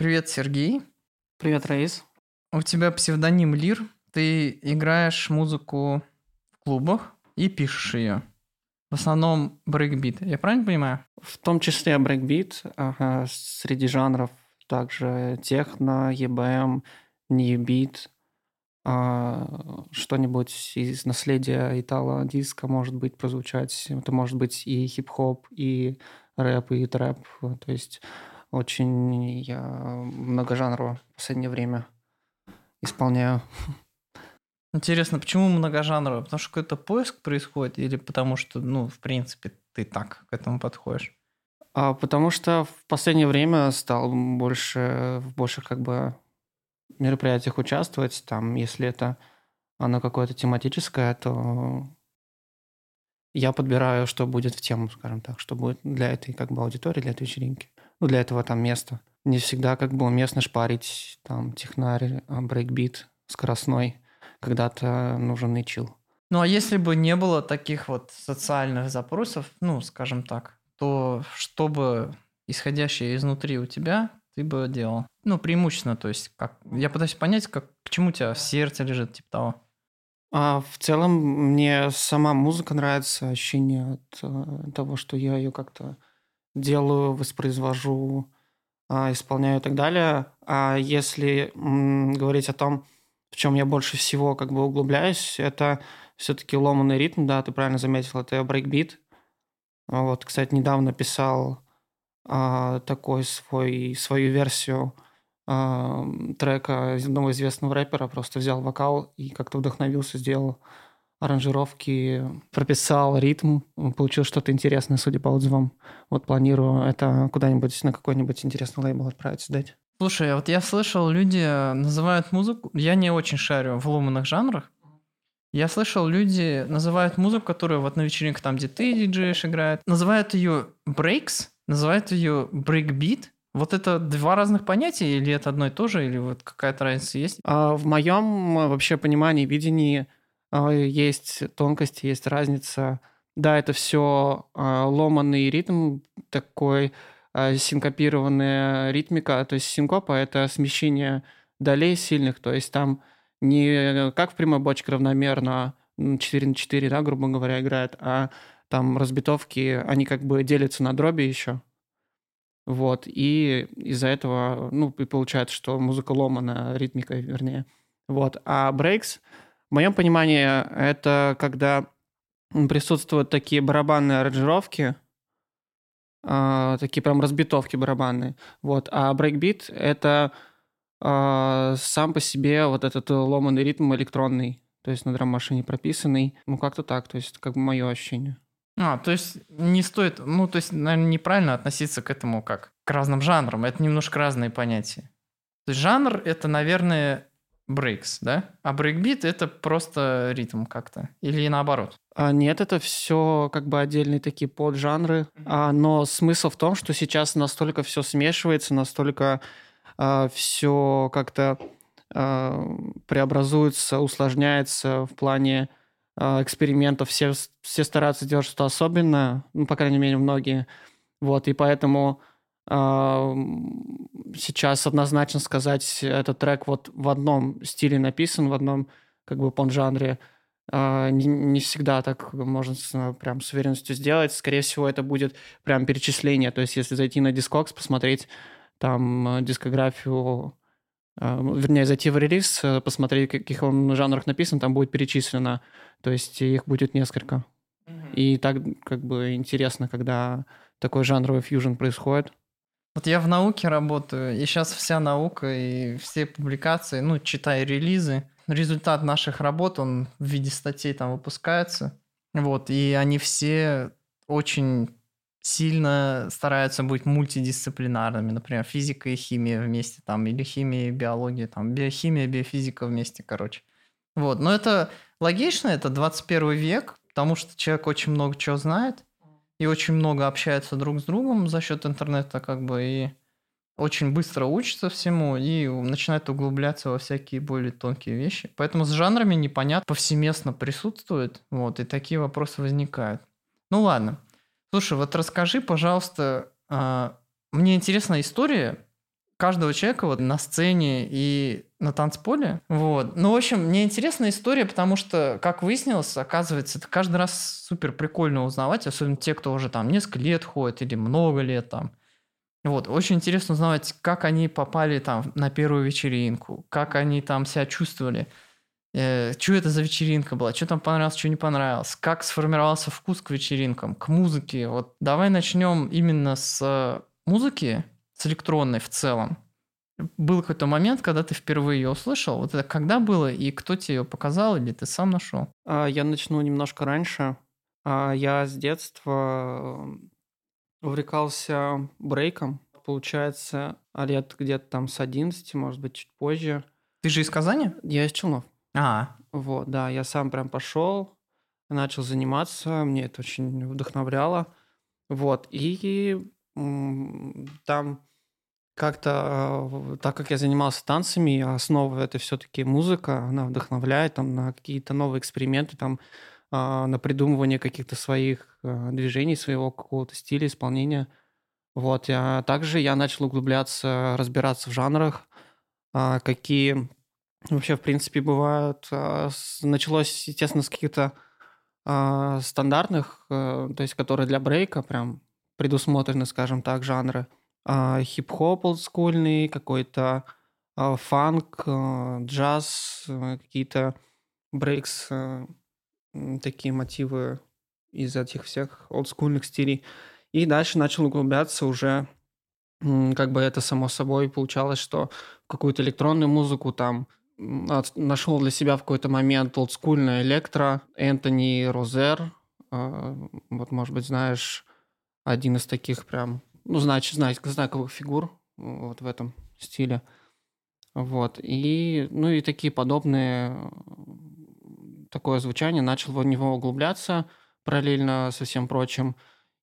Привет, Сергей. Привет, Раис. У тебя псевдоним LYR. Ты играешь музыку в клубах и пишешь ее. В основном брейкбит. Я правильно понимаю? В том числе брейкбит. Ага, среди жанров также техно, EBM, new beat, а, что-нибудь из наследия итало диско может быть прозвучать. Это может быть и хип-хоп, и рэп, и трэп. То есть очень я многожанрово в последнее время исполняю. Интересно, почему многожанрово? Потому что какой-то поиск происходит или потому что, ну, в принципе, ты так к этому подходишь? А, потому что в последнее время стал больше в больших как бы мероприятиях участвовать. Там, если это оно какое-то тематическое, то я подбираю, что будет в тему, скажем так, что будет для этой как бы аудитории, для этой вечеринки. Ну, для этого там места. Не всегда как бы уместно шпарить там технарь, а, брейкбит скоростной. Когда-то нужен и chill. Ну, а если бы не было таких вот социальных запросов, ну, скажем так, то чтобы исходящее изнутри у тебя, ты бы делал. Ну, преимущественно, то есть, как... Я пытаюсь понять, как, к чему у тебя в сердце лежит, типа того. А в целом мне сама музыка нравится, ощущение от э, того, что я ее как-то делаю, воспроизвожу, э, исполняю и так далее. А если говорить о том, в чем я больше всего как бы углубляюсь, это все-таки ломанный ритм, да, ты правильно заметил, это брейкбит. Вот, кстати, недавно писал а, такой свой, свою версию а, трека одного известного рэпера, просто взял вокал и как-то вдохновился, сделал аранжировки, прописал ритм, получил что-то интересное, судя по отзывам. Вот планирую это куда-нибудь на какой-нибудь интересный лейбл отправить, сдать. Слушай, а вот я слышал, люди называют музыку, я не очень шарю в ломаных жанрах, я слышал, люди называют музыку, которую вот на вечеринках, там, где ты диджеешь, играет, называют ее breaks, называют ее breakbeat. Вот это два разных понятия, или это одно и то же, или вот какая-то разница есть? А в моем э, вообще понимании, видении есть тонкости, есть разница. Да, это все а, ломанный ритм, такой а, синкопированная ритмика. То есть синкопа — это смещение долей сильных, то есть там не как в прямой бочке равномерно 4 на 4, да, грубо говоря, играет, а там разбитовки, они как бы делятся на дроби еще. Вот, и из-за этого, ну, и получается, что музыка ломана, ритмика, вернее. Вот, а breaks, в моем понимании, это когда присутствуют такие барабанные аранжировки, э, такие прям разбитовки барабанные. Вот, а брейкбит — это э, сам по себе вот этот ломанный ритм электронный, то есть на драм-машине прописанный. Ну, как-то так, то есть как бы мое ощущение. А, то есть не стоит, ну, то есть, наверное, неправильно относиться к этому как к разным жанрам. Это немножко разные понятия. То есть жанр — это, наверное, breaks, да? А брейкбит — это просто ритм как-то. Или наоборот? А нет, это все как бы отдельные такие поджанры. Mm-hmm. А, но смысл в том, что сейчас настолько все смешивается, настолько а, все как-то а, преобразуется, усложняется в плане а, экспериментов, все, все стараются делать что-то особенное, ну, по крайней мере, многие. Вот, и поэтому сейчас однозначно сказать, этот трек вот в одном стиле написан, в одном как бы пон-жанре, э, не, не всегда так можно прям с уверенностью сделать. Скорее всего, это будет прям перечисление. То есть, если зайти на Discogs, посмотреть там дискографию а, вернее, зайти в релиз, э, посмотреть, каких он жанрах написан, там будет перечислено. То есть их будет несколько. Mm-hmm. И так как бы интересно, когда такой жанровый фьюжн происходит. Вот я в науке работаю, и сейчас вся наука и все публикации, ну, читай релизы, результат наших работ, он в виде статей там выпускается. Вот, и они все очень сильно стараются быть мультидисциплинарными, например, физика и химия вместе, там, или химия и биология, там, биохимия, биофизика вместе, короче. Вот, но это логично, это 21 век, потому что человек очень много чего знает, и очень много общается друг с другом за счет интернета, как бы, и очень быстро учится всему и начинает углубляться во всякие более тонкие вещи. Поэтому с жанрами непонятно, повсеместно присутствует, вот, и такие вопросы возникают. Ну ладно. Слушай, вот расскажи, пожалуйста, а, мне интересна история каждого человека вот на сцене и на танцполе. Вот. Ну, в общем, мне интересная история, потому что, как выяснилось, оказывается, это каждый раз супер прикольно узнавать, особенно те, кто уже там несколько лет ходит или много лет там. Вот, очень интересно узнавать, как они попали там на первую вечеринку, как они там себя чувствовали, э, что это за вечеринка была, что там понравилось, что не понравилось, как сформировался вкус к вечеринкам, к музыке. Вот давай начнем именно с музыки, с электронной в целом. Был какой-то момент, когда ты впервые ее услышал. Вот это когда было и кто тебе ее показал или ты сам нашел? А, я начну немножко раньше. А, я с детства увлекался брейком. Получается, лет где-то там с 11, может быть, чуть позже. Ты же из Казани? Я из Челнов. А. Вот, да, я сам прям пошел, начал заниматься, мне это очень вдохновляло. Вот, и там как-то, так как я занимался танцами, основа это все-таки музыка, она вдохновляет там на какие-то новые эксперименты, там а, на придумывание каких-то своих а, движений, своего какого-то стиля исполнения. Вот, я, также я начал углубляться, разбираться в жанрах, а, какие вообще, в принципе, бывают. Началось, естественно, с каких-то стандартных, э, то есть которые для брейка прям предусмотрены, скажем так, жанры – а, хип-хоп олдскульный, какой-то а, фанк, а, джаз, какие-то брейкс, такие мотивы из этих всех олдскульных стилей. И дальше начал углубляться уже, как бы это само собой получалось, что какую-то электронную музыку там нашел для себя в какой-то момент олдскульная электро, Энтони Розер, вот, может быть, знаешь, один из таких прям ну, значит, знать знаковых фигур вот в этом стиле. Вот. И, ну, и такие подобные, такое звучание, начал в него углубляться параллельно со всем прочим.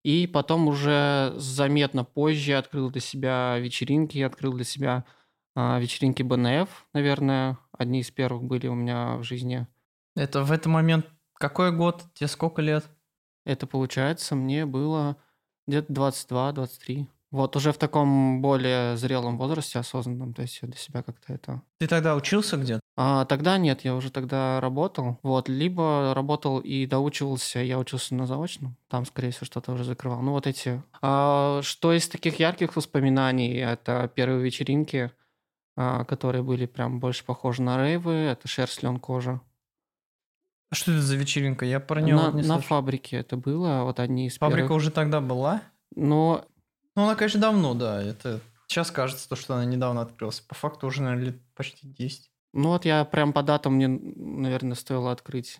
И потом уже заметно позже открыл для себя вечеринки, открыл для себя а, вечеринки БНФ, наверное, одни из первых были у меня в жизни. Это в этот момент какой год? Тебе сколько лет? Это, получается, мне было где-то 22-23. Вот уже в таком более зрелом возрасте, осознанном, то есть я для себя как-то это... Ты тогда учился где-то? А, тогда нет, я уже тогда работал. Вот, либо работал и доучивался, я учился на заочном, там, скорее всего, что-то уже закрывал. Ну, вот эти... А, что из таких ярких воспоминаний, это первые вечеринки, а, которые были прям больше похожи на рейвы, это шерсть, лен, кожа. А что это за вечеринка? Я про нее на, не на фабрике это было, вот одни из Фабрика первых. уже тогда была? Но... Ну, она, конечно, давно, да. Это сейчас кажется, то, что она недавно открылась. По факту уже, наверное, лет почти 10. Ну вот я прям по датам мне, наверное, стоило открыть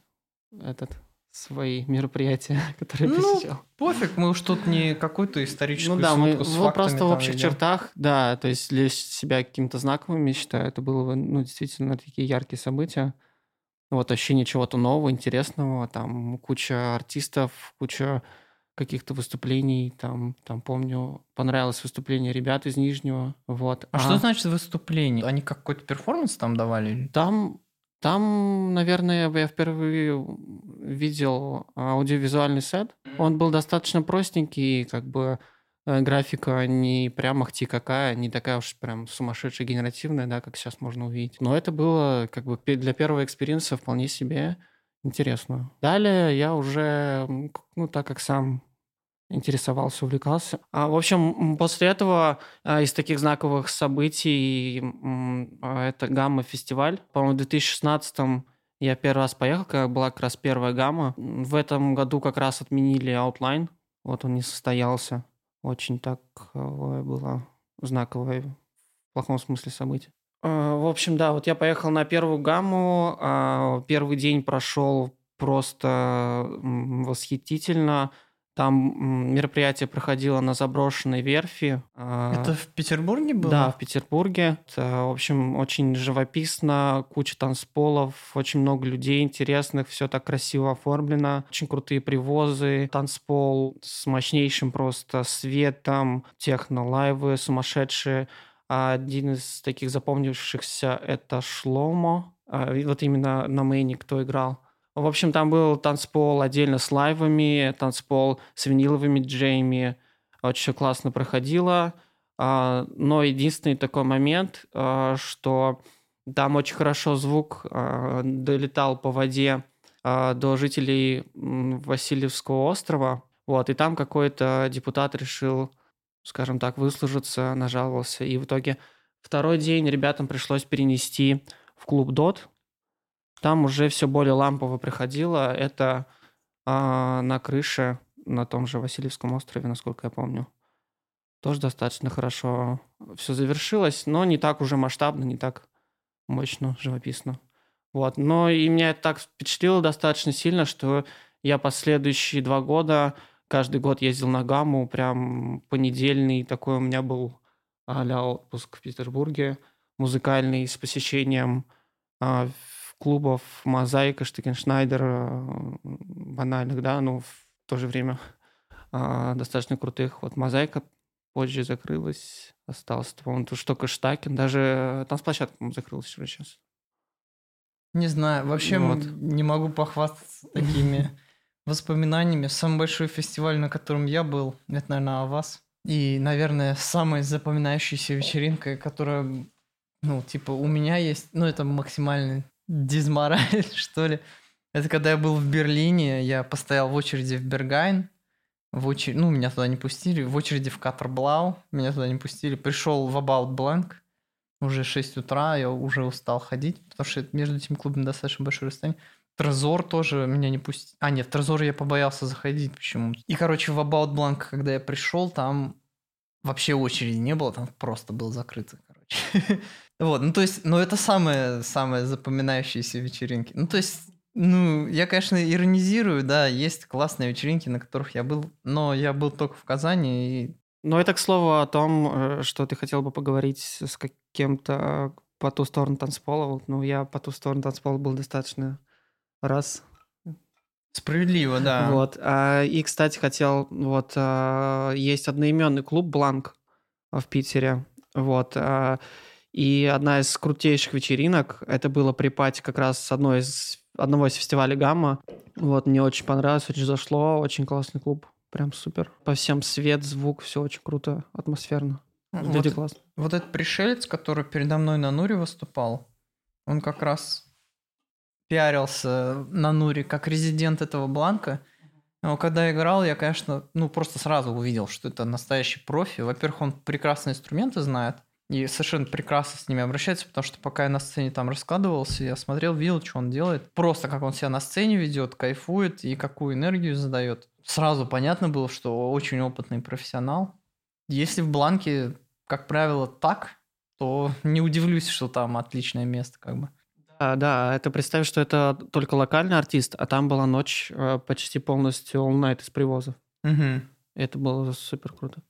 этот свои мероприятия, которые ну, посещал. пофиг, мы уж тут не какую-то историческую ну, да, мы, с мы просто в общих ведем. чертах, да, то есть для себя каким-то знаковыми считаю, это было ну, действительно такие яркие события. Вот ощущение чего-то нового, интересного, там куча артистов, куча каких-то выступлений, там, там помню, понравилось выступление ребят из Нижнего, вот. А, а что значит выступление? Они какой-то перформанс там давали? Там, там, наверное, я впервые видел аудиовизуальный сет. Он был достаточно простенький, как бы графика не прям ахти какая, не такая уж прям сумасшедшая генеративная, да, как сейчас можно увидеть. Но это было как бы для первого experience а вполне себе интересно. Далее я уже, ну, так как сам интересовался, увлекался. А, в общем, после этого а, из таких знаковых событий а, это Gamma-фестиваль. По-моему, в 2016 я первый раз поехал, когда была как раз первая гамма. В этом году как раз отменили Outline. Вот он не состоялся. Очень так было знаковое в плохом смысле событие. А, в общем, да, вот я поехал на первую гамму. А, первый день прошел просто восхитительно. Там мероприятие проходило на заброшенной верфи. А, Это в Петербурге было? Да, в Петербурге. Это, в общем, очень живописно, куча танцполов, очень много людей интересных, все так красиво оформлено. Очень крутые привозы, танцпол с мощнейшим просто светом, техно-лайвы сумасшедшие. Один из таких запомнившихся это Шломо. Вот именно на мейне кто играл. В общем, там был танцпол отдельно с лайвами, танцпол с виниловыми джейми. Очень классно проходило. А, но единственный такой момент, а, что там очень хорошо звук а, долетал по воде до жителей Васильевского острова. Вот, и там какой-то депутат решил, скажем так, выслужиться, нажаловался. И в итоге второй день ребятам пришлось перенести в клуб ДОТ. Там уже все более лампово приходило. Это а, на крыше на том же Васильевском острове, насколько я помню тоже достаточно хорошо все завершилось, но не так уже масштабно, не так мощно, живописно. Вот. Но и меня это так впечатлило достаточно сильно, что я последующие два года каждый год ездил на гамму, прям понедельный такой у меня был а отпуск в Петербурге, музыкальный, с посещением а, клубов Мозаика, Штекеншнайдер, а, банальных, да, но в то же время а, достаточно крутых. Вот Мозаика позже закрылась, остался, по-моему, тут что Штакен, даже танцплощадка, по-моему, закрылась сейчас. Не знаю, вообще вот. не могу похвастаться такими воспоминаниями. Самый большой фестиваль, на котором я был, это, наверное, Авас. И, наверное, самая запоминающаяся вечеринка, которая, ну, типа, у меня есть, ну, это максимальный дизмораль, что ли. Это когда я был в Берлине, я постоял в очереди в Бергайн, в очередь, ну, меня туда не пустили, в очереди в Катерблау меня туда не пустили. Пришел в About Blank, уже 6 утра, я уже устал ходить, потому что между этим клубом достаточно большое расстояние. Трезор тоже меня не пустил. А, нет, в Трезор я побоялся заходить почему-то. И, короче, в About Blank, когда я пришел, там вообще очереди не было, там просто было закрыто, короче. Вот, ну то есть, ну это самые, самые запоминающиеся вечеринки. Ну то есть, ну, я, конечно, иронизирую, да, есть классные вечеринки, на которых я был, но я был только в Казани и... Ну, это, к слову, о том, э, что ты хотел бы поговорить с кем-то по ту сторону танцпола. Ну, я по ту сторону танцпола был достаточно раз. Справедливо, да. Вот. А, и, кстати, хотел... Вот, а, есть одноименный клуб «Бланк» в Питере. Вот. И одна из крутейших вечеринок, это было при пати как раз одной из одного из фестивалей «Гамма». Вот, мне очень понравилось, очень зашло, очень классный клуб. Прям супер. По всем свет, звук, все очень круто, атмосферно. Люди вот, классно. Вот этот пришелец, который передо мной на Нуре выступал, он как раз пиарился на Нуре как резидент этого бланка. Но когда играл, я, конечно, ну просто сразу увидел, что это настоящий профи. Во-первых, он прекрасные инструменты знает. И совершенно прекрасно с ними обращается, потому что пока я на сцене там раскладывался, я смотрел, видел, что он делает. Просто как он себя на сцене ведет, кайфует и какую энергию задает. Сразу понятно было, что очень опытный профессионал. Если в бланке, как правило, так, то не удивлюсь, что там отличное место как бы. Да, да, это представь, что это только локальный артист, а там была ночь э, почти полностью all night из привозов. Угу. Это было супер круто.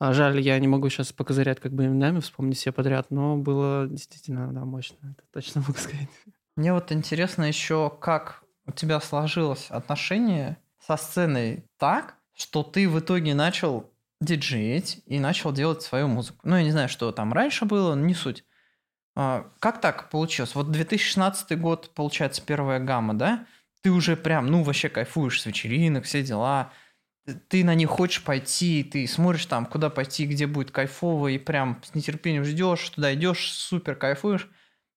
А жаль, я не могу сейчас покозырять как бы именами, вспомнить все подряд, но было действительно, да, мощно. Это точно могу сказать. Мне вот интересно еще, как у тебя сложилось отношение со сценой так, что ты в итоге начал диджеить и начал делать свою музыку. Ну, я не знаю, что там раньше было, не суть. А, как так получилось? Вот 2016 год, получается, первая гамма, да? Ты уже прям, ну, вообще кайфуешь с вечеринок, все дела ты на них хочешь пойти, ты смотришь там, куда пойти, где будет кайфово, и прям с нетерпением ждешь, туда идешь, супер кайфуешь.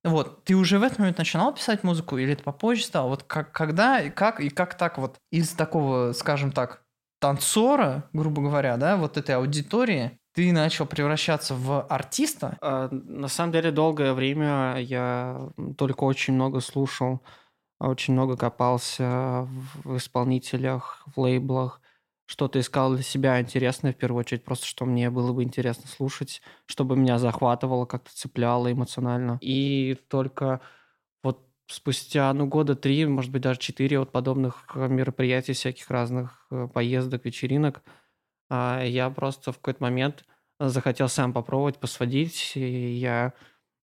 Вот, ты уже в этот момент начинал писать музыку, или это попозже стал? Вот как, когда и как, и как так вот из такого, скажем так, танцора, грубо говоря, да, вот этой аудитории, ты начал превращаться в артиста? А, на самом деле, долгое время я только очень много слушал, очень много копался в исполнителях, в лейблах что-то искал для себя интересное в первую очередь, просто что мне было бы интересно слушать, чтобы меня захватывало, как-то цепляло эмоционально. И только вот спустя, ну, года три, может быть, даже четыре от подобных э, мероприятий, всяких разных э, поездок, вечеринок, а, я просто в какой-то момент захотел сам попробовать посводить, и я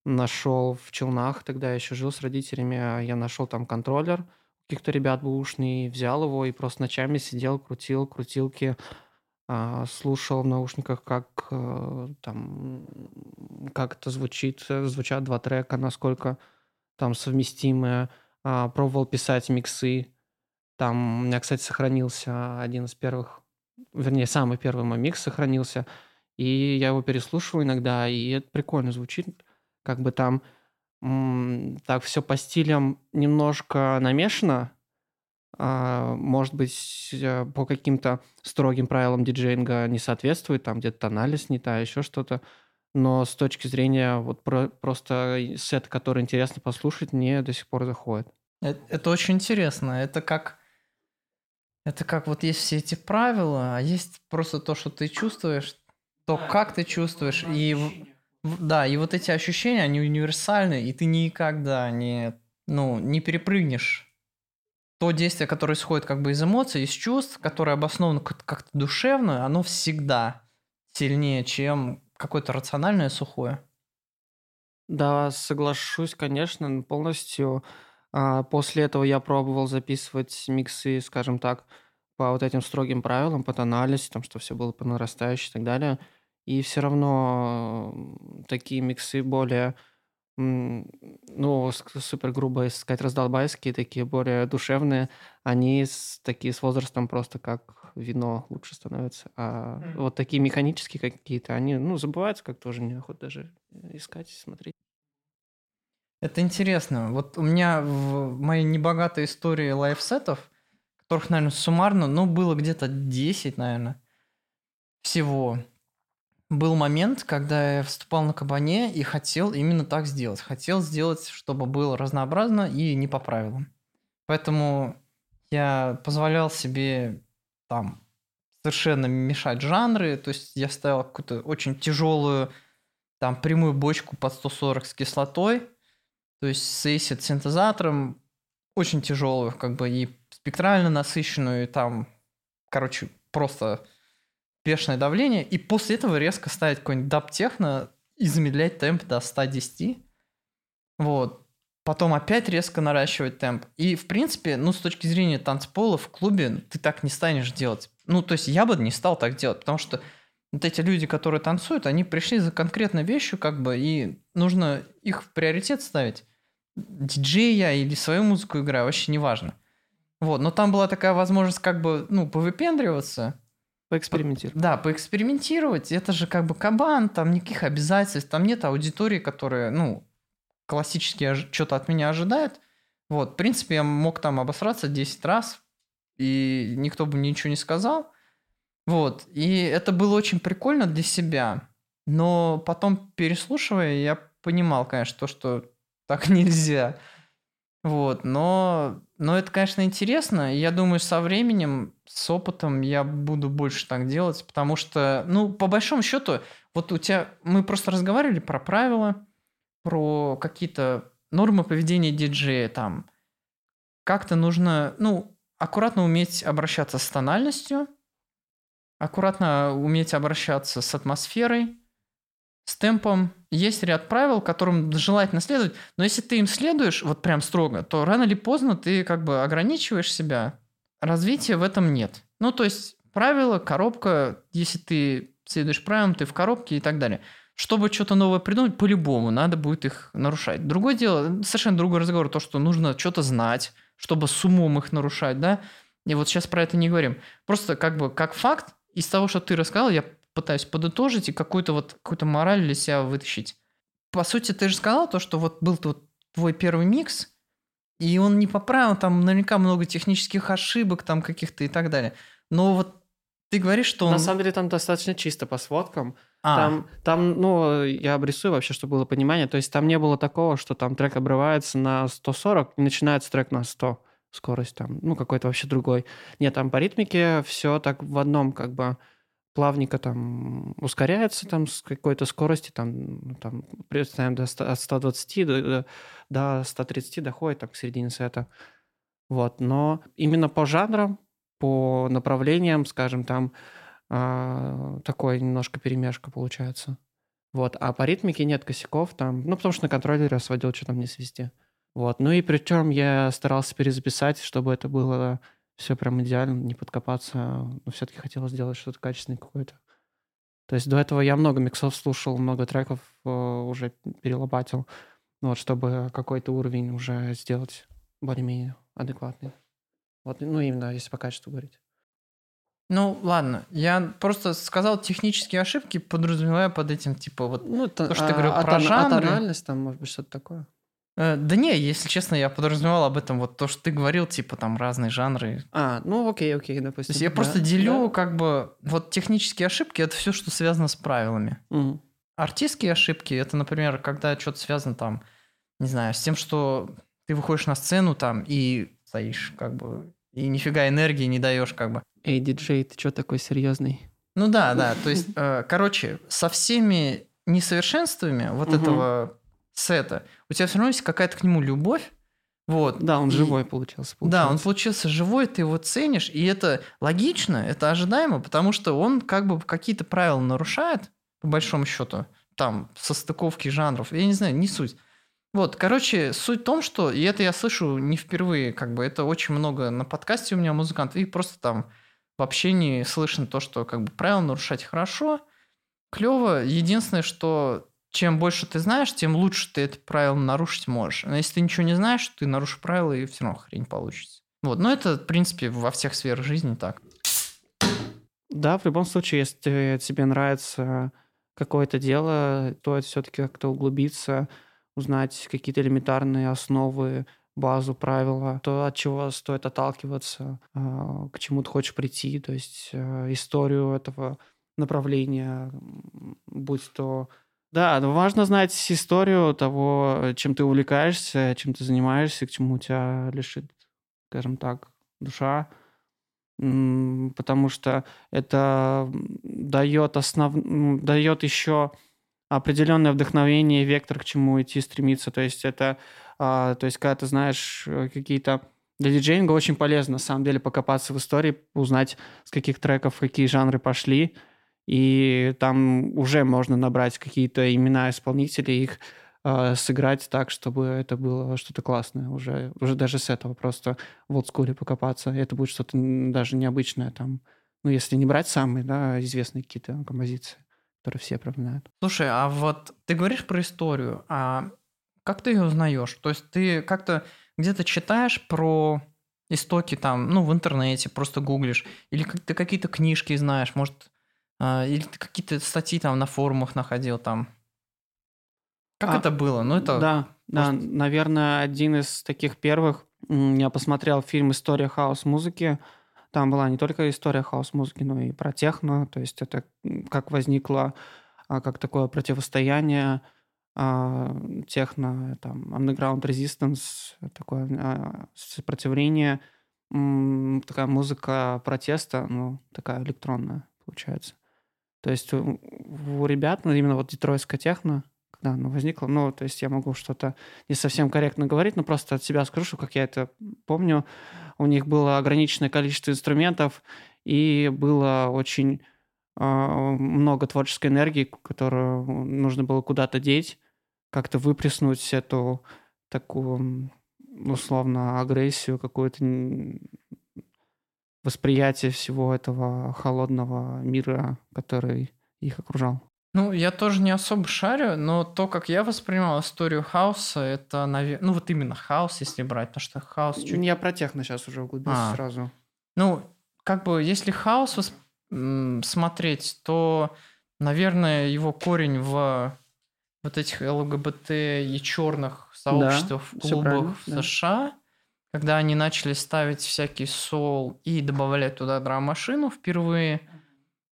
нашел в Челнах, тогда я еще жил с родителями, а я нашел там контроллер – каких-то ребят бэушный, взял его и просто ночами сидел, крутил крутилки, а, слушал в наушниках, как э, там, как это звучит, звучат два трека, насколько там совместимые, а, пробовал писать миксы, там у меня, кстати, сохранился один из первых, вернее, самый первый мой микс сохранился, И я его переслушиваю иногда, и это прикольно звучит. Как бы там так все по стилям немножко намешано, а, может быть, э, по каким-то строгим правилам диджейнга не соответствует, там где-то тональность не та, еще что-то. Но с точки зрения вот про, просто сет, который интересно послушать, мне до сих пор заходит. Это, это очень интересно. Это как это как вот есть все эти правила, а есть просто то, что ты чувствуешь, то, как ты чувствуешь. И да, и вот эти ощущения, они универсальны, и ты никогда не, ну, не перепрыгнешь то действие, которое исходит как бы из эмоций, из чувств, которое обосновано как-то душевно, оно всегда сильнее, чем какое-то рациональное сухое. Да, соглашусь, конечно, полностью. А, после этого я пробовал записывать миксы, скажем так, по вот этим строгим правилам, по тональности, там, что все было по нарастающей и так далее. И все равно такие миксы более, ну, супер грубо сказать, раздолбайские, такие более душевные, они с, такие с возрастом просто как вино лучше становятся. А mm. вот такие механические какие-то, они, ну, забываются как тоже неохота даже искать и смотреть. Это интересно. Вот у меня в моей небогатой истории лайфсетов, которых, наверное, суммарно, ну, было где-то 10, наверное, всего. Был момент, когда я вступал на кабане и хотел именно так сделать. Хотел сделать, чтобы было разнообразно и не по правилам. Поэтому я позволял себе там совершенно мешать жанры. То есть я ставил какую-то очень тяжелую там прямую бочку под 140 с кислотой, то есть с ACID синтезатором, очень тяжелую, как бы и спектрально насыщенную, и там, короче, просто бешеное давление, и после этого резко ставить какой-нибудь даб-техно и замедлять темп до 110. Вот. Потом опять резко наращивать темп. И, в принципе, ну, с точки зрения танцпола в клубе ты так не станешь делать. Ну, то есть я бы не стал так делать, потому что вот эти люди, которые танцуют, они пришли за конкретной вещью, как бы, и нужно их в приоритет ставить диджея или свою музыку играю, вообще неважно. Вот, но там была такая возможность как бы, ну, повыпендриваться. Поэкспериментировать. Да, поэкспериментировать. Это же как бы кабан, там никаких обязательств, там нет аудитории, которая, ну, классически что-то от меня ожидает. Вот, в принципе, я мог там обосраться 10 раз, и никто бы ничего не сказал. Вот, и это было очень прикольно для себя. Но потом, переслушивая, я понимал, конечно, то, что так нельзя. Вот, но, но это, конечно, интересно. Я думаю, со временем, с опытом я буду больше так делать, потому что, ну, по большому счету, вот у тебя, мы просто разговаривали про правила, про какие-то нормы поведения диджея, там, как-то нужно, ну, аккуратно уметь обращаться с тональностью, аккуратно уметь обращаться с атмосферой, с темпом. Есть ряд правил, которым желательно следовать, но если ты им следуешь вот прям строго, то рано или поздно ты как бы ограничиваешь себя. Развития в этом нет. Ну, то есть правила, коробка, если ты следуешь правилам, ты в коробке и так далее. Чтобы что-то новое придумать, по-любому надо будет их нарушать. Другое дело, совершенно другой разговор, то, что нужно что-то знать, чтобы с умом их нарушать, да. И вот сейчас про это не говорим. Просто как бы как факт, из того, что ты рассказал, я пытаюсь подытожить и какую-то вот какую-то мораль для себя вытащить. По сути, ты же сказал то, что вот был вот твой первый микс, и он не поправил, там наверняка много технических ошибок там каких-то и так далее. Но вот ты говоришь, что он... На самом деле там достаточно чисто по сводкам. А. Там, там, ну, я обрисую вообще, чтобы было понимание. То есть там не было такого, что там трек обрывается на 140 и начинается трек на 100 скорость там, ну, какой-то вообще другой. Нет, там по ритмике все так в одном как бы плавненько там ускоряется там с какой-то скорости, там, ну, там представим, до 100, от 120 до, до 130 доходит там, к середине сета. Вот. Но именно по жанрам, по направлениям, скажем, там э, такое немножко перемешка получается. Вот. А по ритмике нет косяков там, ну, потому что на контроллере сводил, что там не свести. Вот. Ну и причем я старался перезаписать, чтобы это было все прям идеально, не подкопаться, но все-таки хотелось сделать что-то качественное какое-то. То есть до этого я много миксов слушал, много треков э, уже перелопатил, вот, чтобы какой-то уровень уже сделать более-менее адекватный. Вот, ну, именно если по качеству говорить. Ну, ладно, я просто сказал технические ошибки, подразумевая под этим, типа, вот Ну, То, что ты а, говорил а про тон- а жанры. тональность там, может быть, что-то такое. Э, да не, если честно, я подразумевал об этом вот то, что ты говорил, типа там разные жанры. А, ну окей, окей, допустим. То есть я да, просто делю да. как бы вот технические ошибки это все, что связано с правилами. Мгм. Артистские ошибки это, например, когда что-то связано там, не знаю, с тем, что ты выходишь на сцену там и стоишь как бы и нифига энергии не даешь как бы. Эй, диджей, ты что такой серьезный? Ну да, да, то есть, э, короче, со всеми несовершенствами вот этого сета у тебя все равно есть какая-то к нему любовь, вот. Да, он И- живой получился. Да, он получился живой, ты его ценишь, и это логично, это ожидаемо, потому что он как бы какие-то правила нарушает, по большому счету, там, со стыковки жанров, я не знаю, не суть. Вот, короче, суть в том, что, и это я слышу не впервые, как бы, это очень много на подкасте у меня музыкантов, и просто там в общении слышно то, что как бы правила нарушать хорошо, клево. Единственное, что чем больше ты знаешь, тем лучше ты это правило нарушить можешь. Но если ты ничего не знаешь, ты нарушишь правила, и все равно хрень получится. Вот, но это, в принципе, во всех сферах жизни так. Да, в любом случае, если тебе нравится какое-то дело, то все-таки как-то углубиться, узнать какие-то элементарные основы, базу, правила, то, от чего стоит отталкиваться, а, к чему ты хочешь прийти, то есть а, историю этого направления, будь то... Да, ну, важно знать историю того, чем ты увлекаешься, чем ты занимаешься, к чему тебя лишит, скажем так, душа, потому что это дает основ... дает еще определенное вдохновение, вектор, к чему идти, стремиться. То есть это, а, то есть когда ты знаешь э, какие-то для диджеинга очень полезно, на самом деле, покопаться в истории, узнать, с каких треков какие жанры пошли, и там уже можно набрать какие-то имена исполнителей, их э, сыграть так, чтобы это было что-то классное уже, уже даже с этого просто в олдскуле покопаться. Это будет что-то даже необычное там. Ну, если не брать самые, да, известные какие-то композиции, которые все прям знают. Слушай, а вот ты говоришь про историю, а как ты ее узнаешь? То есть ты как-то где-то читаешь про истоки там, ну, в интернете, просто гуглишь, или ты какие-то книжки знаешь, может, или ты какие-то статьи там на форумах находил там. Как А, это было? Ну, это... Да, да, наверное, один из таких первых. Я посмотрел фильм «История хаос-музыки». Там была не только история хаос-музыки, но и про техно. То есть это как возникло, а, как такое противостояние а, техно, там, underground resistance, такое а, сопротивление, такая музыка протеста, ну, такая электронная, получается. То есть у, ребят, ну, именно вот детройтская техно, когда оно возникло, ну, то есть я могу что-то не совсем корректно говорить, но просто от себя скажу, как я это помню, у них было ограниченное количество инструментов, и было очень а, много творческой энергии, которую нужно было куда-то деть, как-то выплеснуть эту такую условно агрессию, какую-то восприятие всего этого холодного мира, который их окружал. Ну, я тоже не особо шарю, но то, как я воспринимал историю хаоса, это, наверное... Ну, вот именно хаос, если брать, потому что хаос чуть... Я про техно сейчас уже углубился А. сразу. Ну, как бы, если хаос вос- м, смотреть, то, наверное, его корень в вот этих ЛГБТ и черных сообществах в всё правильно, клубах в да. США, когда они начали ставить всякий сол и добавлять туда драм-машину впервые,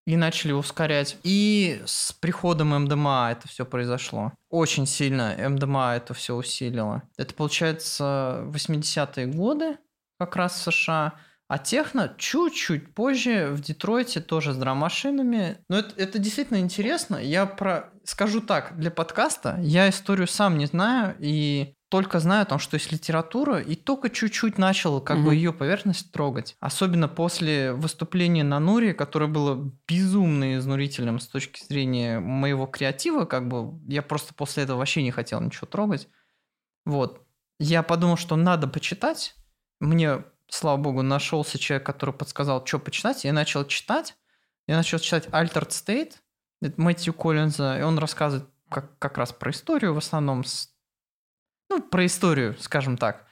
и начали ускорять. И с приходом МДМА это все произошло. Очень сильно МДМА это все усилило. Это, получается, 80-е годы как раз в США. А техно чуть-чуть позже в Детройте тоже с драм-машинами. Но это, это действительно интересно. Я про... Скажу так, для подкаста я историю сам не знаю и только знаю там, что есть литература, и только чуть-чуть начал как бы Мгм. ее поверхность трогать. Особенно после выступления на Нуре, которое было безумно изнурительным с точки зрения моего креатива, как бы я просто после этого вообще не хотел ничего трогать. Вот. Я подумал, что надо почитать. Мне, слава богу, нашелся человек, который подсказал, что почитать. Я начал читать. Я начал читать Altered State, Мэтью Коллинза, и он рассказывает как, как раз про историю в основном. с- ну, про историю, скажем так.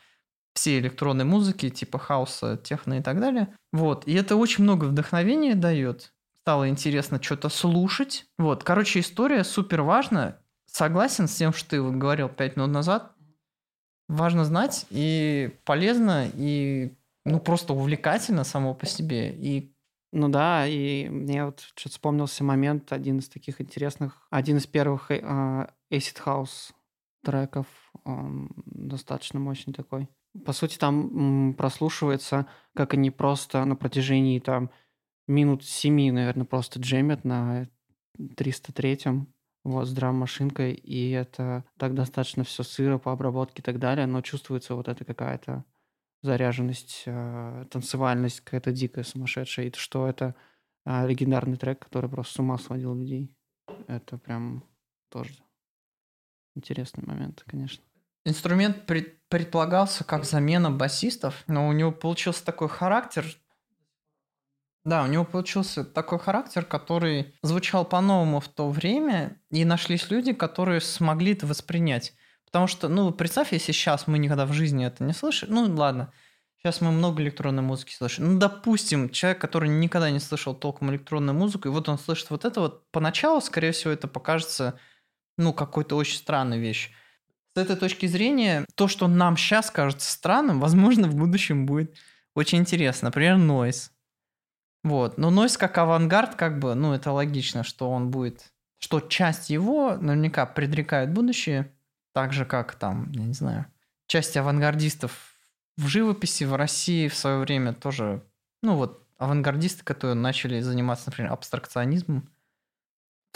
всей электронной музыки, типа хаоса, техно и так далее. Вот. И это очень много вдохновения дает. Стало интересно что-то слушать. Вот. Короче, история супер важна. Согласен с тем, что ты вот говорил пять минут назад. Важно знать и полезно, и ну просто увлекательно само по себе. И ну да, и мне вот что-то вспомнился момент, один из таких интересных, один из первых э, Acid House треков, достаточно мощный такой. По сути, там прослушивается, как они просто на протяжении там минут семи, наверное, просто джемят на 303-м, вот, с драм-машинкой, и это так достаточно все сыро по обработке и так далее, но чувствуется вот эта какая-то заряженность, э, танцевальность какая-то дикая, сумасшедшая, и что это э, легендарный трек, который просто с ума сводил людей. Это прям тоже интересный момент, конечно. Инструмент пред, предполагался как замена басистов, но у него получился такой характер. Да, у него получился такой характер, который звучал по-новому в то время, и нашлись люди, которые смогли это воспринять. Потому что, ну, представь, если сейчас мы никогда в жизни это не слышали. Ну, ладно, сейчас мы много электронной музыки слышим. Ну, допустим, человек, который никогда не слышал толком электронную музыку, и вот он слышит вот это вот, поначалу, скорее всего, это покажется, ну, какой-то очень странной вещь. С этой точки зрения, то, что нам сейчас кажется странным, возможно, в будущем будет очень интересно. Например, Noise. Вот. Но Noise как авангард, как бы, ну, это логично, что он будет... Что часть его наверняка предрекает будущее – так же, как там, я не знаю, часть авангардистов в живописи в России в свое время тоже, ну вот, авангардисты, которые начали заниматься, например, абстракционизмом,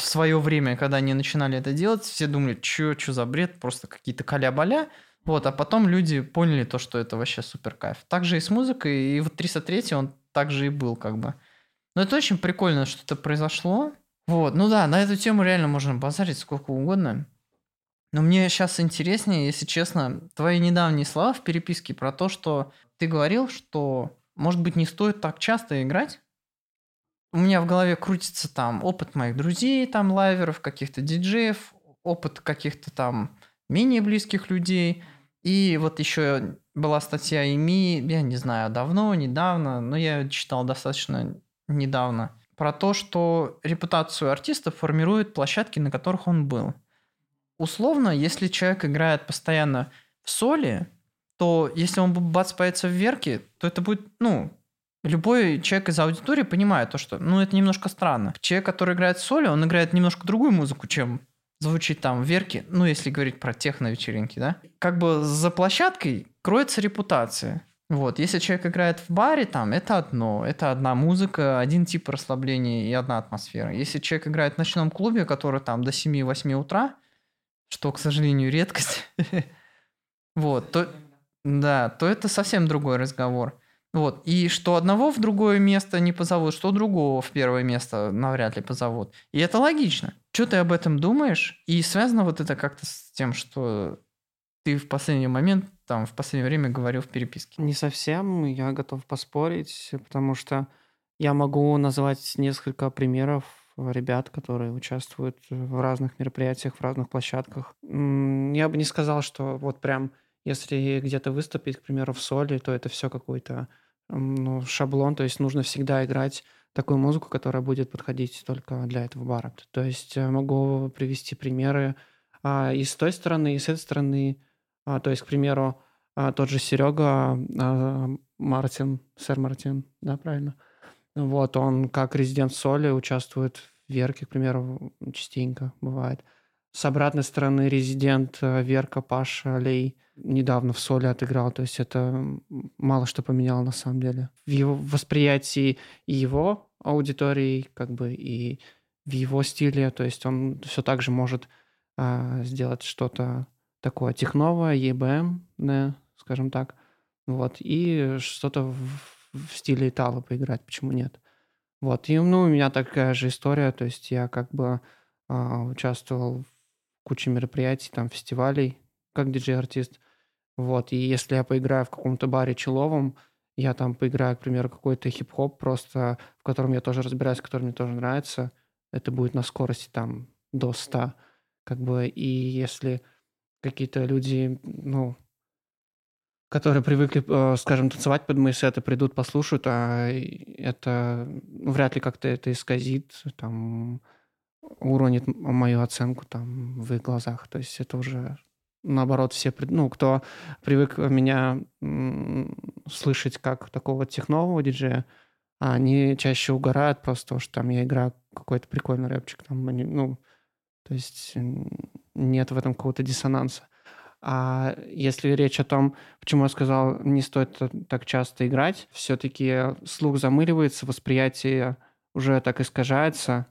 в свое время, когда они начинали это делать, все думали, что что за бред, просто какие-то каля-баля, вот, а потом люди поняли то, что это вообще супер кайф. Также и с музыкой, и вот 303 он также и был, как бы. Но это очень прикольно, что это произошло. Вот, ну да, на эту тему реально можно базарить сколько угодно. Но мне сейчас интереснее, если честно, твои недавние слова в переписке про то, что ты говорил, что, может быть, не стоит так часто играть. У меня в голове крутится там опыт моих друзей, там лайверов, каких-то диджеев, опыт каких-то там менее близких людей. И вот еще была статья ИМИ, я не знаю, давно, недавно, но я читал достаточно недавно, про то, что репутацию артиста формируют площадки, на которых он был – условно, если человек играет постоянно в соли, то если он бац появится в верке, то это будет, ну, любой человек из аудитории понимает то, что, ну, это немножко странно. Человек, который играет в соли, он играет немножко другую музыку, чем звучит там в верке, ну, если говорить про техно-вечеринки, да. Как бы за площадкой кроется репутация. Вот, если человек играет в баре, там, это одно, это одна музыка, один тип расслабления и одна атмосфера. Если человек играет в ночном клубе, который там до 7-8 утра, что, к сожалению, редкость, вот, то, да, то это совсем другой разговор. Вот. И что одного в другое место не позовут, что другого в первое место навряд ли позовут. И это логично. Что ты об этом думаешь? И связано вот это как-то с тем, что ты в последний момент, там, в последнее время говорил в переписке. Не совсем. Я готов поспорить, потому что я могу назвать несколько примеров ребят, которые участвуют в разных мероприятиях, в разных площадках. Я бы не сказал, что вот прям если где-то выступить, к примеру, в соли, то это все какой-то ну, шаблон, то есть нужно всегда играть такую музыку, которая будет подходить только для этого бара. То есть э, могу привести примеры а, и с той стороны, и с этой стороны. А, то есть, к примеру, а, тот же Серега а, Мартин, сэр Мартин, да, правильно? Вот, он как резидент соли участвует в Верке, к примеру, частенько бывает. С обратной стороны резидент э, Верка Паша Лей недавно в соли отыграл. То есть это мало что поменяло на самом деле. В его восприятии и его аудитории, как бы и в его стиле. То есть он все так же может а, сделать что-то такое техновое, EBM, да, скажем так. Вот. И что-то в, в стиле Итала поиграть. Почему нет? Вот, и ну, у меня такая же история, то есть я как бы а, участвовал в куче мероприятий, там, фестивалей, как диджей-артист. Вот, и если я поиграю в каком-то баре человом, я там поиграю, к примеру, какой-то хип-хоп просто, в котором я тоже разбираюсь, который мне тоже нравится, это будет на скорости там до 100, как бы, и если какие-то люди, ну, которые привыкли, э, скажем, танцевать под мои сеты, придут, послушают, а это ну, вряд ли как-то это исказит, там, уронит мою оценку там в их глазах. То есть это уже наоборот все, ну, кто привык меня слышать как такого технового диджея, они чаще угорают просто что там я играю какой-то прикольный рэпчик. Там, они, ну, то есть нет в этом какого-то диссонанса. А если речь о том, почему я сказал, не стоит так часто играть, все-таки слух замыливается, восприятие уже так искажается,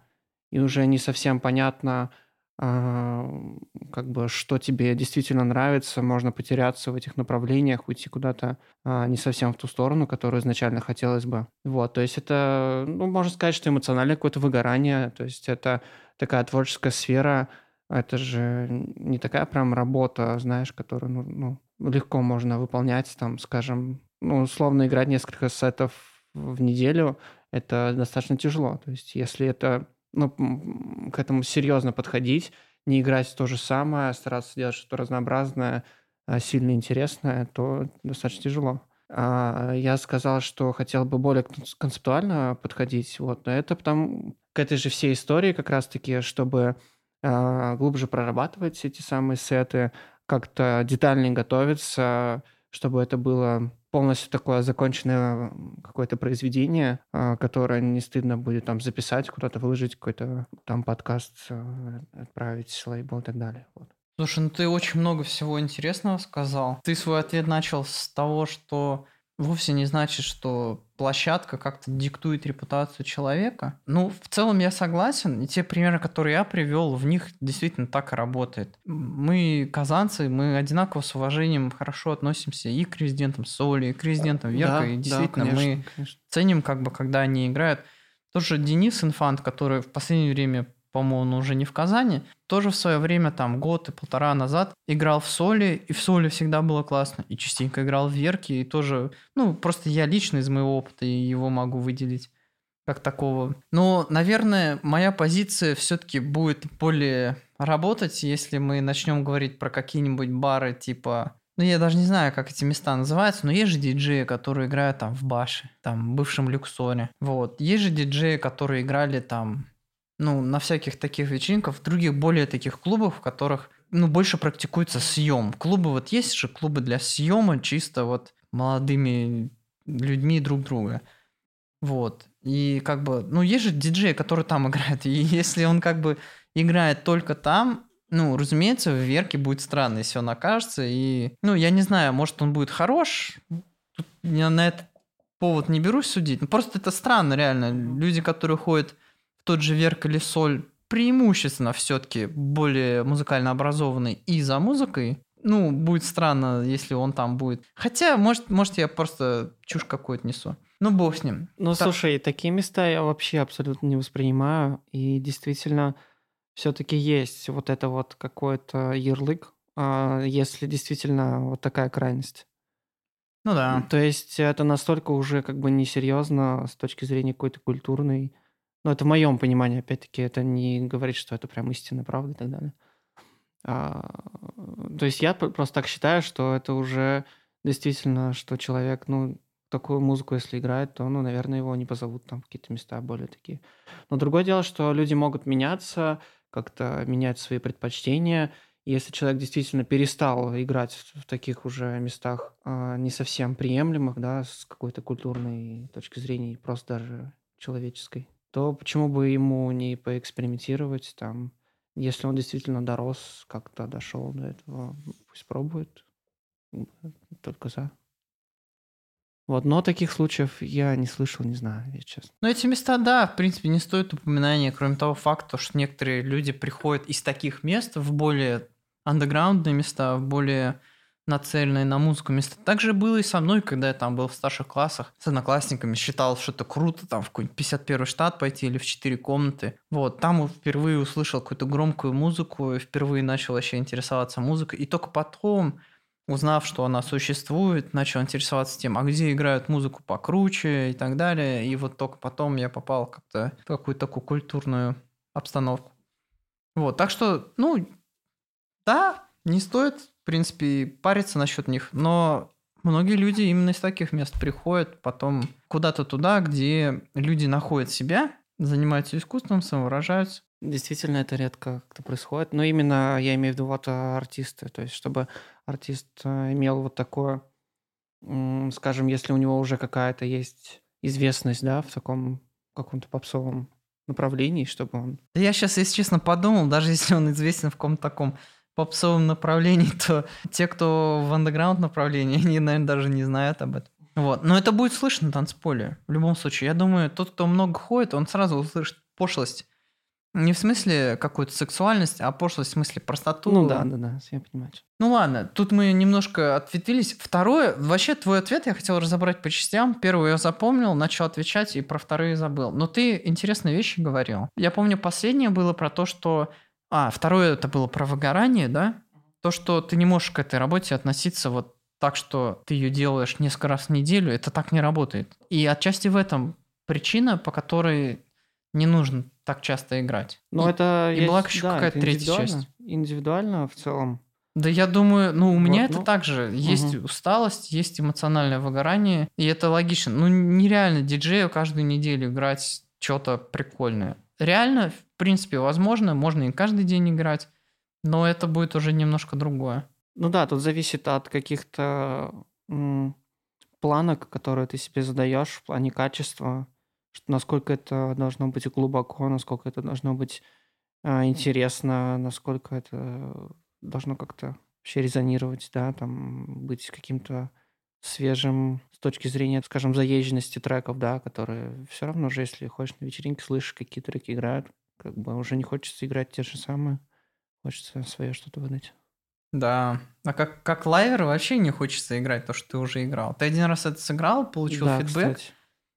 и уже не совсем понятно, а, как бы, что тебе действительно нравится, можно потеряться в этих направлениях, уйти куда-то а, не совсем в ту сторону, которую изначально хотелось бы. Вот, то есть это, ну, можно сказать, что эмоциональное какое-то выгорание, то есть это такая творческая сфера, это же не такая прям работа, знаешь, которую ну, ну, легко можно выполнять, там, скажем, ну, условно играть несколько сетов в неделю, это достаточно тяжело. То есть если это, ну, к этому серьезно подходить, не играть то же самое, стараться делать что-то разнообразное, а, сильно интересное, то достаточно тяжело. А, я сказал, что хотел бы более концептуально подходить, вот, но это потому к этой же всей истории как раз-таки, чтобы а, глубже прорабатывать эти самые сеты, как-то детальнее готовиться, чтобы это было полностью такое законченное какое-то произведение, а, которое не стыдно будет там записать, куда-то выложить, какой-то там подкаст, а, отправить лейбл и так далее. Вот. Слушай, ну ты очень много всего интересного сказал. Ты свой ответ начал с того, что вовсе не значит, что площадка как-то диктует репутацию человека. Ну, в целом я согласен. И те примеры, которые я привел, в них действительно так и работает. Мы, казанцы, мы одинаково с уважением хорошо относимся и к резидентам Соли, и к резидентам Верка. Да, и действительно, да, конечно, мы конечно. ценим, как бы, когда они играют. Тоже Денис Инфант, который в последнее время по-моему, уже не в Казани, тоже в свое время, там, год и полтора назад играл в соли, и в соли всегда было классно, и частенько играл в верке, и тоже, ну, просто я лично из моего опыта его могу выделить как такого. Но, наверное, моя позиция все-таки будет более работать, если мы начнем говорить про какие-нибудь бары типа ну, я даже не знаю, как эти места называются, но есть же диджеи, которые играют там в Баше, там, в бывшем Люксоре. Вот. Есть же диджеи, которые играли там ну, на всяких таких вечеринках, в других более таких клубах, в которых, ну, больше практикуется съем. Клубы вот есть же клубы для съема чисто вот молодыми людьми друг друга. Вот. И как бы, ну, есть же диджей, который там играет. И если он как бы играет только там, ну, разумеется, в Верке будет странно, если он окажется. И, ну, я не знаю, может, он будет хорош. Тут я на этот повод не берусь судить. Ну, просто это странно, реально. Люди, которые ходят тот же Верк или Соль преимущественно все-таки более музыкально образованный и за музыкой, ну, будет странно, если он там будет. Хотя, может, может я просто чушь какую-то несу. Ну, бог с ним. Ну, так... слушай, такие места я вообще абсолютно не воспринимаю. И действительно, все-таки есть вот это вот какой-то ярлык, а, если действительно вот такая крайность. Ну да. То есть это настолько уже как бы несерьезно с точки зрения какой-то культурной ну, это в моем понимании, опять-таки, это не говорит, что это прям истинная правда и так далее. А, то есть я просто так считаю, что это уже действительно, что человек, ну, такую музыку, если играет, то, ну, наверное, его не позовут там в какие-то места более такие. Но другое дело, что люди могут меняться, как-то менять свои предпочтения. если человек действительно перестал играть в таких уже местах а, не совсем приемлемых, да, с какой-то культурной точки зрения, просто даже человеческой, то почему бы ему не поэкспериментировать там, если он действительно дорос, как-то дошел до этого, пусть пробует, только за. Вот, но таких случаев я не слышал, не знаю, если честно. Ну, эти места, да, в принципе, не стоит упоминания, кроме того факта, что некоторые люди приходят из таких мест в более андеграундные места, в более нацеленные на музыку места. Так же было и со мной, когда я там был в старших классах с одноклассниками, считал, что это круто, там в какой-нибудь 51 штат пойти или в 4 комнаты. Вот, там впервые услышал какую-то громкую музыку, впервые начал вообще интересоваться музыкой. И только потом, узнав, что она существует, начал интересоваться тем, а где играют музыку покруче и так далее. И вот только потом я попал как-то в какую-то такую культурную обстановку. Вот, так что, ну, да, не стоит принципе, париться насчет них. Но Многие люди именно из таких мест приходят потом куда-то туда, где люди находят себя, занимаются искусством, самовыражаются. Действительно, это редко как-то происходит. Но именно я имею в виду вот а, артисты. То есть, чтобы артист а, имел вот такое, скажем, если у него уже какая-то есть известность, да, в таком каком-то попсовом направлении, чтобы он... Я сейчас, если честно, подумал, даже если он известен в каком-то таком попсовом направлении, то те, кто в андеграунд направлении, они, наверное, даже не знают об этом. Вот. Но это будет слышно на танцполе. В любом случае. Я думаю, тот, кто много ходит, он сразу услышит пошлость. Не в смысле какую-то сексуальность, а пошлость в смысле простоту. Ну да, да, да, я понимаю. Ну ладно, тут мы немножко ответвились. Второе, вообще твой ответ я хотел разобрать по частям. Первый я запомнил, начал отвечать и про вторые забыл. Но ты интересные вещи говорил. Я помню, последнее было про то, что... А, второе это было про выгорание, да? То, что ты не можешь к этой работе относиться вот так, что ты ее делаешь несколько раз в неделю, это так не работает. И отчасти в этом причина, по которой не нужно так часто играть. Но и, это и есть, была еще да, какая-то третья часть. Индивидуально в целом. Да я думаю, ну у меня вот, это ну, также. Есть угу. усталость, есть эмоциональное выгорание, и это логично. Ну нереально диджею каждую неделю играть что-то прикольное. Реально, в принципе, возможно, можно и каждый день играть, но это будет уже немножко другое. Ну да, тут зависит от каких-то планок, которые ты себе задаешь в плане качества, что насколько это должно быть глубоко, насколько это должно быть а, интересно, насколько это должно как-то вообще резонировать, да, там быть каким-то свежим с точки зрения, скажем, заезженности треков, да, которые все равно же, если ходишь на вечеринке, слышишь, какие треки играют, как бы уже не хочется играть те же самые, хочется свое что-то выдать. Да. А как, как лайвер вообще не хочется играть то, что ты уже играл. Ты один раз это сыграл, получил да, feedback, кстати.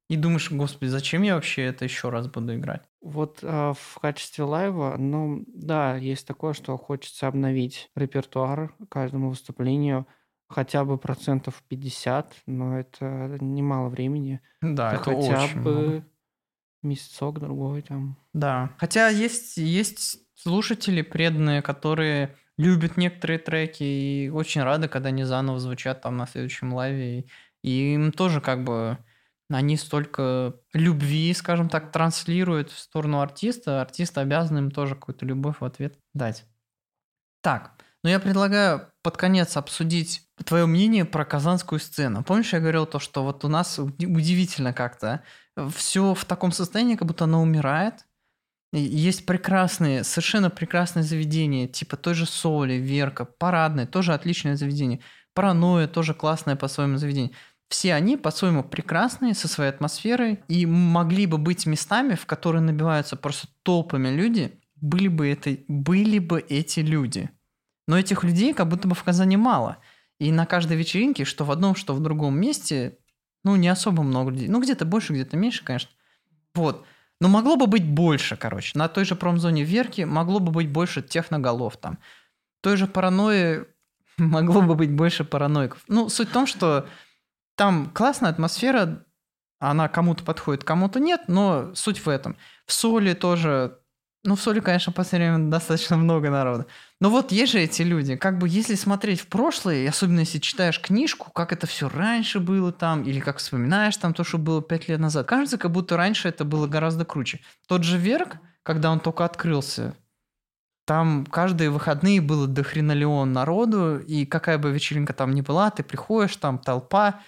и думаешь, господи, зачем я вообще это еще раз буду играть? Вот а, в качестве live а, ну да, есть такое, что хочется обновить репертуар каждому выступлению хотя бы процентов 50, но это немало времени. Да, это, это хотя очень бы много. месяцок другой там. Да. Хотя есть, есть слушатели преданные, которые любят некоторые треки и очень рады, когда они заново звучат там на следующем лайве. И им тоже как бы они столько любви, скажем так, транслируют в сторону артиста, артист обязан им тоже какую-то любовь в ответ дать. Так, ну я предлагаю под конец обсудить твое мнение про казанскую сцену. Помнишь, я говорил то, что вот у нас удивительно как-то все в таком состоянии, как будто оно умирает, есть прекрасные, совершенно прекрасные заведения, типа той же Соли, Верка, Парадное, тоже отличное заведение. Паранойя тоже классное по своему заведению. Все они по-своему прекрасные, со своей атмосферой, и могли бы быть местами, в которые набиваются просто толпами люди, были бы, это, были бы эти люди. Но этих людей как будто бы в Казани мало. И на каждой вечеринке, что в одном, что в другом месте, ну, не особо много людей. Ну, где-то больше, где-то меньше, конечно. Вот. Но могло бы быть больше, короче. На той же промзоне Верки могло бы быть больше техноголов там. Той же паранойи могло бы быть больше параноиков. Ну, суть в том, что там классная атмосфера, она кому-то подходит, кому-то нет, но суть в этом. В Соли тоже ну, в Соли, конечно, в последнее время достаточно много народа. Но вот есть же эти люди. Как бы если смотреть в прошлое, особенно если читаешь книжку, как это все раньше было там, или как вспоминаешь там то, что было пять лет назад, кажется, как будто раньше это было гораздо круче. Тот же Верк, когда он только открылся, там каждые выходные было до хренолеон народу, и какая бы вечеринка там ни была, ты приходишь, там толпа,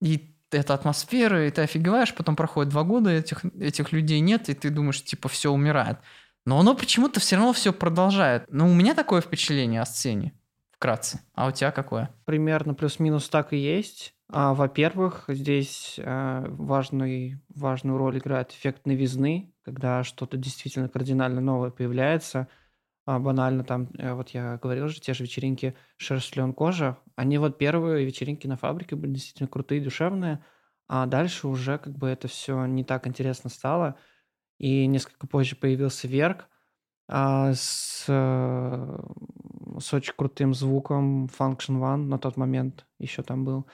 и эта атмосфера, и ты офигеваешь, потом проходит два года, этих, этих людей нет, и ты думаешь, типа, все умирает. Но оно почему-то все равно все продолжает. Ну, у меня такое впечатление о сцене, вкратце. А у тебя какое? Примерно плюс-минус так и есть. А, во-первых, здесь а, важный, важную роль играет эффект новизны, когда что-то действительно кардинально новое появляется. А, банально там, э, вот я говорил же, те же вечеринки «Шерсть, лен, кожа», они вот первые вечеринки на фабрике были действительно крутые, душевные, а дальше уже как бы это все не так интересно стало – и несколько позже появился Верк а, с, э, с очень крутым звуком Function One на тот момент еще там был.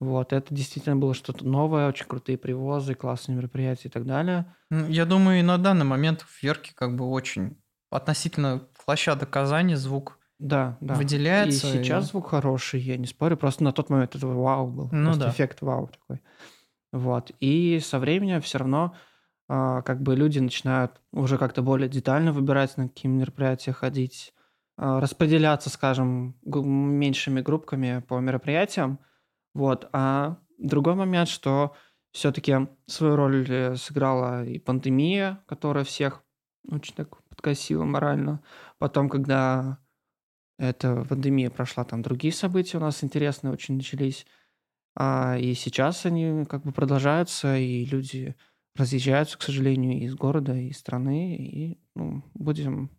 Вот, это действительно было что-то новое, очень крутые привозы, классные мероприятия и так далее. Я думаю, и на данный момент в Верке как бы очень относительно площадок Казани звук Да, да. выделяется. И сейчас звук хороший, я не спорю. Просто на тот момент это вау был. Ну просто да. эффект вау такой. Вот. И со временем все равно как бы люди начинают уже как-то более детально выбирать, на какие мероприятия ходить, а, распределяться, скажем, меньшими группками по мероприятиям. Вот. А другой момент, что все-таки свою роль э, сыграла и пандемия, которая всех очень так подкосила морально. Потом, когда эта пандемия прошла, там другие события у нас интересные очень начались. А, и сейчас они как бы продолжаются, и люди разъезжаются, к сожалению, из города, из страны. И ну, будем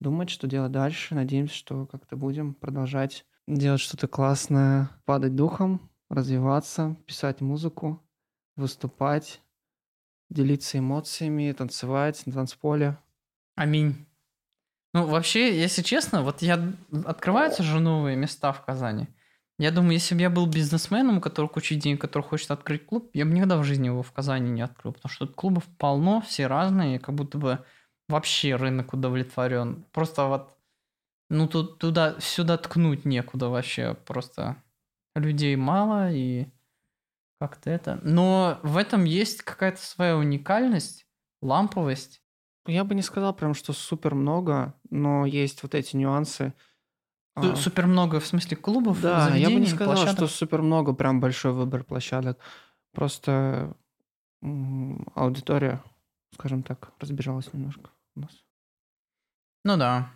думать, что делать дальше. Надеемся, что как-то будем продолжать делать что-то классное, падать духом, развиваться, писать музыку, выступать, делиться эмоциями, танцевать на танцполе. Аминь. Ну, вообще, если честно, вот я... Открываются же новые места в Казани. Я думаю, если бы я был бизнесменом, у которого куча денег, который хочет открыть клуб, я бы никогда в жизни его в Казани не открыл, потому что клубов полно, все разные, как будто бы вообще рынок удовлетворен. Просто вот, ну, тут туда, сюда ткнуть некуда вообще, просто людей мало и как-то это. Но в этом есть какая-то своя уникальность, ламповость. Я бы не сказал прям, что супер много, но есть вот эти нюансы. А, Супер много, в смысле, клубов, Да, я бы не сказал, площадок. что супер много, прям большой выбор площадок. Просто аудитория, скажем так, разбежалась немножко у нас. Ну да.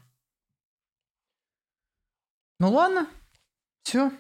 Ну ладно, все.